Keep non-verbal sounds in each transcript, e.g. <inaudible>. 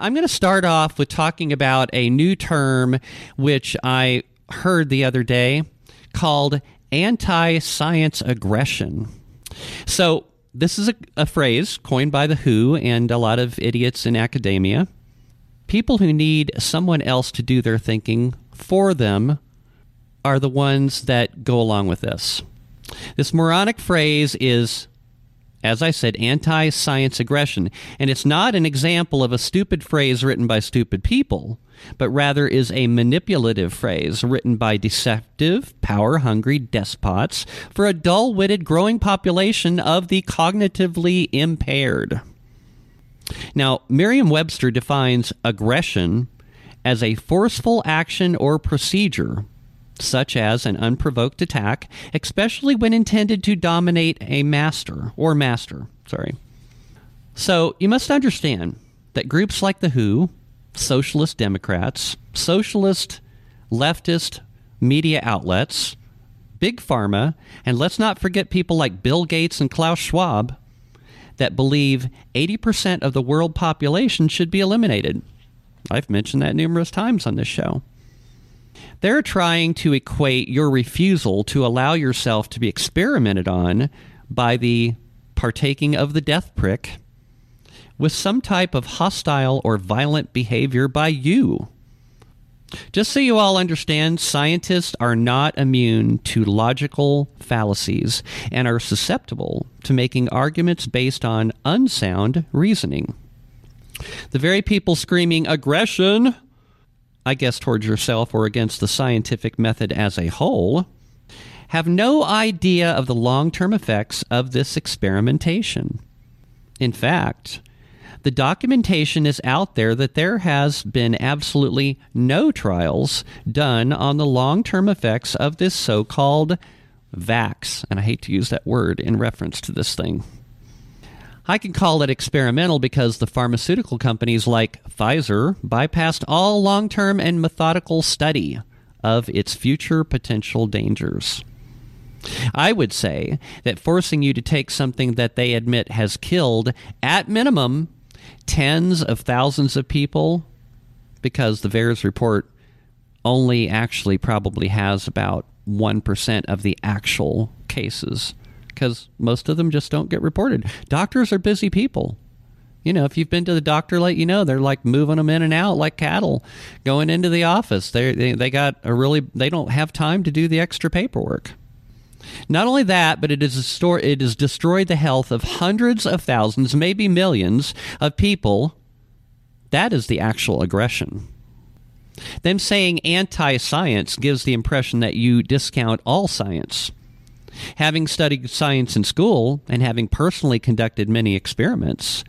I'm going to start off with talking about a new term which I heard the other day called anti science aggression. So, this is a, a, phrase coined by the WHO and a lot of idiots in academia. People who need someone else to do their thinking for them are the ones that go along with this. This moronic phrase is as I said, anti science aggression. And it's not an example of a stupid phrase written by stupid people, but rather is a manipulative phrase written by deceptive, power hungry despots for a dull witted growing population of the cognitively impaired. Now, Merriam Webster defines aggression as a forceful action or procedure such as an unprovoked attack, especially when intended to dominate a master or master. Sorry. So you must understand that groups like the WHO, socialist Democrats, socialist leftist media outlets, big pharma, and let's not forget people like Bill Gates and Klaus Schwab that believe 80% of the world population should be eliminated. I've mentioned that numerous times on this show. They're trying to equate your refusal to allow yourself to be experimented on by the partaking of the death prick with some type of hostile or violent behavior by you. Just so you all understand, scientists are not immune to logical fallacies and are susceptible to making arguments based on unsound reasoning. The very people screaming aggression I guess, towards yourself or against the scientific method as a whole, have no idea of the long term effects of this experimentation. In fact, the documentation is out there that there has been absolutely no trials done on the long term effects of this so called vax. And I hate to use that word in reference to this thing. I can call it experimental because the pharmaceutical companies like Pfizer bypassed all long term and methodical study of its future potential dangers. I would say that forcing you to take something that they admit has killed, at minimum, tens of thousands of people, because the VAERS report only actually probably has about 1% of the actual cases because most of them just don't get reported. Doctors are busy people. You know, if you've been to the doctor, let you know they're like moving them in and out like cattle, going into the office. They they, they got a really they don't have time to do the extra paperwork. Not only that, but it is a store it has destroyed the health of hundreds of thousands, maybe millions of people. That is the actual aggression. Them saying anti science gives the impression that you discount all science. Having studied science in school and having personally conducted many experiments,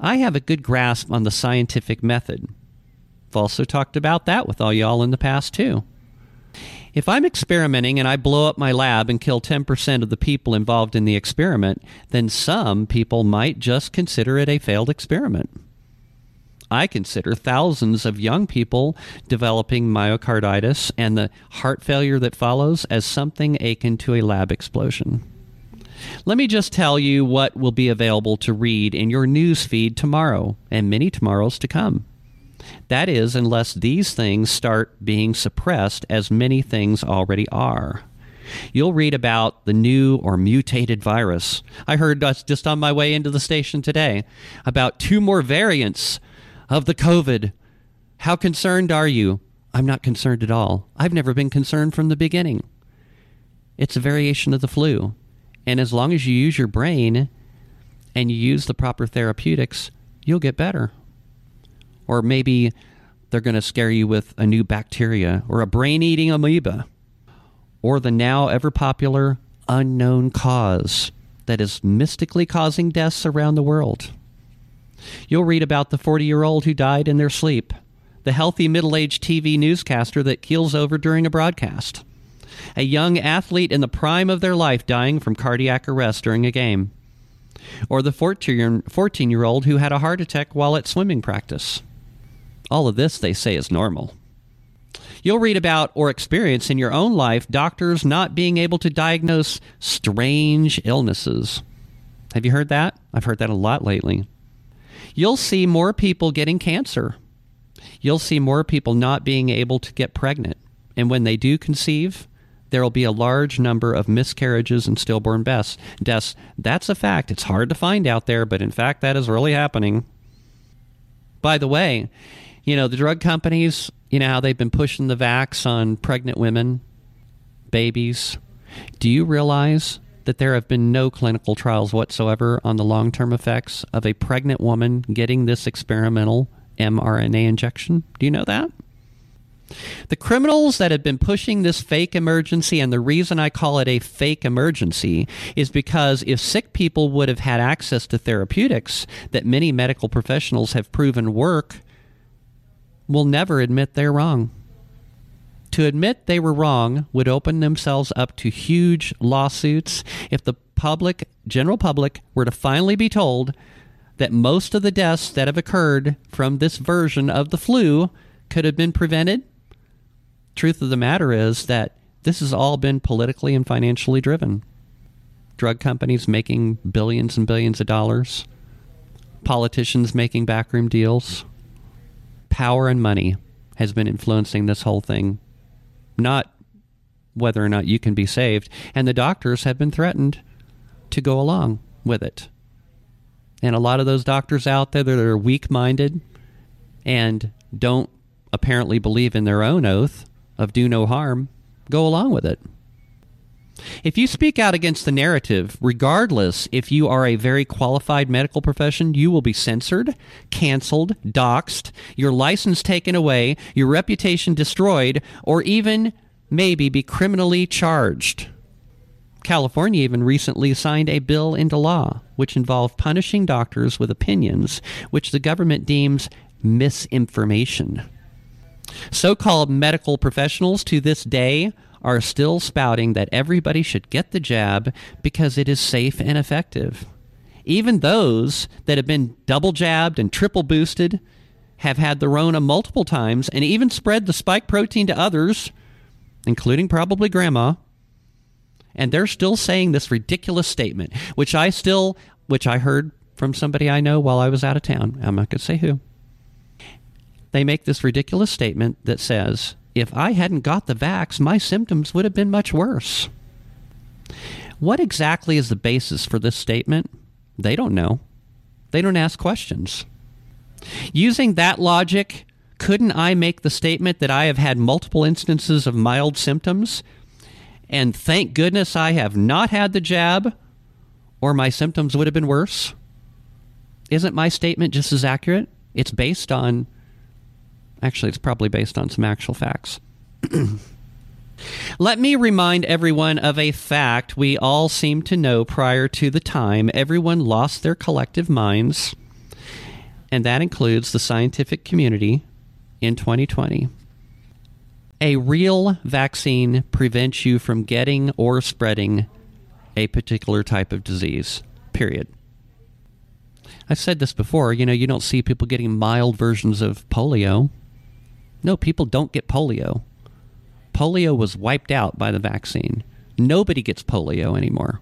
I have a good grasp on the scientific method. I've also talked about that with all y'all in the past, too. If I'm experimenting and I blow up my lab and kill 10% of the people involved in the experiment, then some people might just consider it a failed experiment. I consider thousands of young people developing myocarditis and the heart failure that follows as something akin to a lab explosion. Let me just tell you what will be available to read in your news feed tomorrow and many tomorrows to come. That is, unless these things start being suppressed, as many things already are. You'll read about the new or mutated virus. I heard just on my way into the station today about two more variants of the COVID. How concerned are you? I'm not concerned at all. I've never been concerned from the beginning. It's a variation of the flu. And as long as you use your brain and you use the proper therapeutics, you'll get better. Or maybe they're going to scare you with a new bacteria or a brain eating amoeba or the now ever popular unknown cause that is mystically causing deaths around the world. You'll read about the 40 year old who died in their sleep, the healthy middle aged TV newscaster that keels over during a broadcast, a young athlete in the prime of their life dying from cardiac arrest during a game, or the 14 year old who had a heart attack while at swimming practice. All of this, they say, is normal. You'll read about or experience in your own life doctors not being able to diagnose strange illnesses. Have you heard that? I've heard that a lot lately. You'll see more people getting cancer. You'll see more people not being able to get pregnant. And when they do conceive, there will be a large number of miscarriages and stillborn deaths. That's a fact. It's hard to find out there, but in fact, that is really happening. By the way, you know, the drug companies, you know how they've been pushing the vax on pregnant women, babies. Do you realize that there have been no clinical trials whatsoever on the long term effects of a pregnant woman getting this experimental mRNA injection? Do you know that? The criminals that have been pushing this fake emergency, and the reason I call it a fake emergency is because if sick people would have had access to therapeutics that many medical professionals have proven work, will never admit they're wrong. To admit they were wrong would open themselves up to huge lawsuits if the public, general public, were to finally be told that most of the deaths that have occurred from this version of the flu could have been prevented. Truth of the matter is that this has all been politically and financially driven. Drug companies making billions and billions of dollars, politicians making backroom deals. Power and money has been influencing this whole thing, not whether or not you can be saved. And the doctors have been threatened to go along with it. And a lot of those doctors out there that are weak minded and don't apparently believe in their own oath of do no harm go along with it. If you speak out against the narrative, regardless if you are a very qualified medical profession, you will be censored, canceled, doxxed, your license taken away, your reputation destroyed, or even maybe be criminally charged. California even recently signed a bill into law which involved punishing doctors with opinions which the government deems misinformation. So called medical professionals to this day are still spouting that everybody should get the jab because it is safe and effective. Even those that have been double jabbed and triple boosted have had the Rona multiple times and even spread the spike protein to others, including probably grandma and they're still saying this ridiculous statement, which I still, which I heard from somebody I know while I was out of town. I'm not going to say who. They make this ridiculous statement that says, if I hadn't got the vax, my symptoms would have been much worse. What exactly is the basis for this statement? They don't know. They don't ask questions. Using that logic, couldn't I make the statement that I have had multiple instances of mild symptoms and thank goodness I have not had the jab, or my symptoms would have been worse. Isn't my statement just as accurate? It's based on, actually, it's probably based on some actual facts. <clears throat> Let me remind everyone of a fact we all seem to know prior to the time everyone lost their collective minds, and that includes the scientific community in 2020 a real vaccine prevents you from getting or spreading a particular type of disease, period. I've said this before, you know, you don't see people getting mild versions of polio. No, people don't get polio. Polio was wiped out by the vaccine. Nobody gets polio anymore.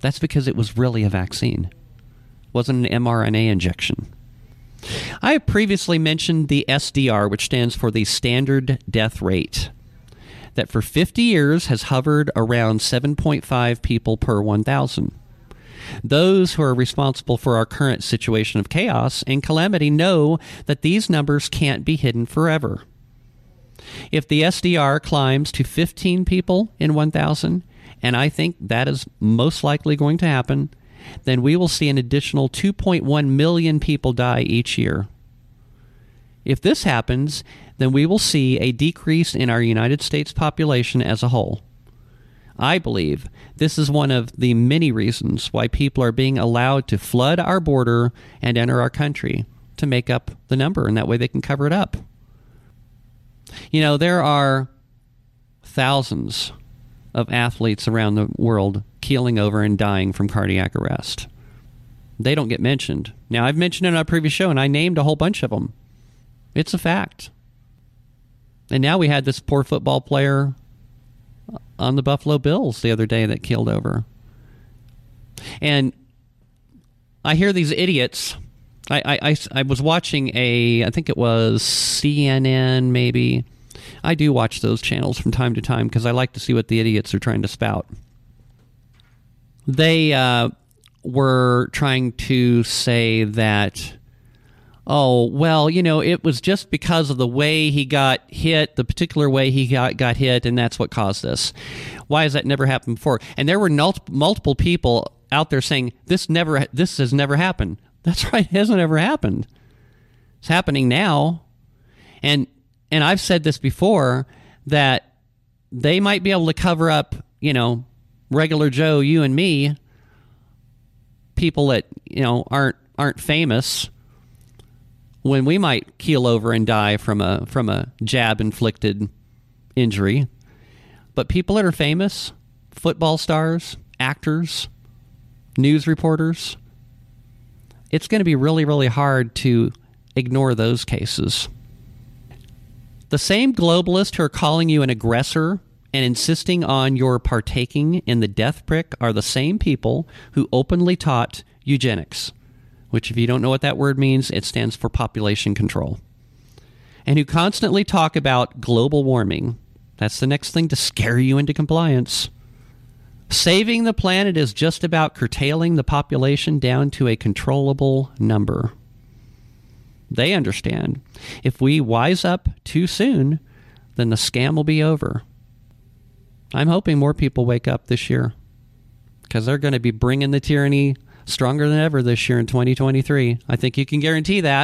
That's because it was really a vaccine. It wasn't an mRNA injection. I have previously mentioned the SDR, which stands for the standard death rate, that for 50 years has hovered around 7.5 people per 1,000. Those who are responsible for our current situation of chaos and calamity know that these numbers can't be hidden forever. If the SDR climbs to 15 people in 1,000, and I think that is most likely going to happen, then we will see an additional 2.1 million people die each year. If this happens, then we will see a decrease in our United States population as a whole. I believe this is one of the many reasons why people are being allowed to flood our border and enter our country to make up the number, and that way they can cover it up. You know, there are thousands of athletes around the world keeling over and dying from cardiac arrest. They don't get mentioned. Now, I've mentioned it on a previous show, and I named a whole bunch of them. It's a fact. And now we had this poor football player on the Buffalo Bills the other day that killed over. And I hear these idiots I, I, I was watching a, I think it was CNN maybe. I do watch those channels from time to time because I like to see what the idiots are trying to spout. They uh, were trying to say that, oh, well, you know, it was just because of the way he got hit, the particular way he got, got hit, and that's what caused this. Why has that never happened before? And there were multiple people out there saying this never, this has never happened. That's <laughs> right, it hasn't ever happened. It's happening now, and and I've said this before that they might be able to cover up, you know, regular Joe, you and me, people that you know aren't aren't famous, when we might keel over and die from a from a jab inflicted injury. But people that are famous, football stars, actors, news reporters, it's going to be really, really hard to ignore those cases. The same globalists who are calling you an aggressor and insisting on your partaking in the death prick are the same people who openly taught eugenics, which, if you don't know what that word means, it stands for population control, and who constantly talk about global warming. That's the next thing to scare you into compliance. Saving the planet is just about curtailing the population down to a controllable number. They understand. If we wise up too soon, then the scam will be over. I'm hoping more people wake up this year because they're going to be bringing the tyranny stronger than ever this year in 2023. I think you can guarantee that.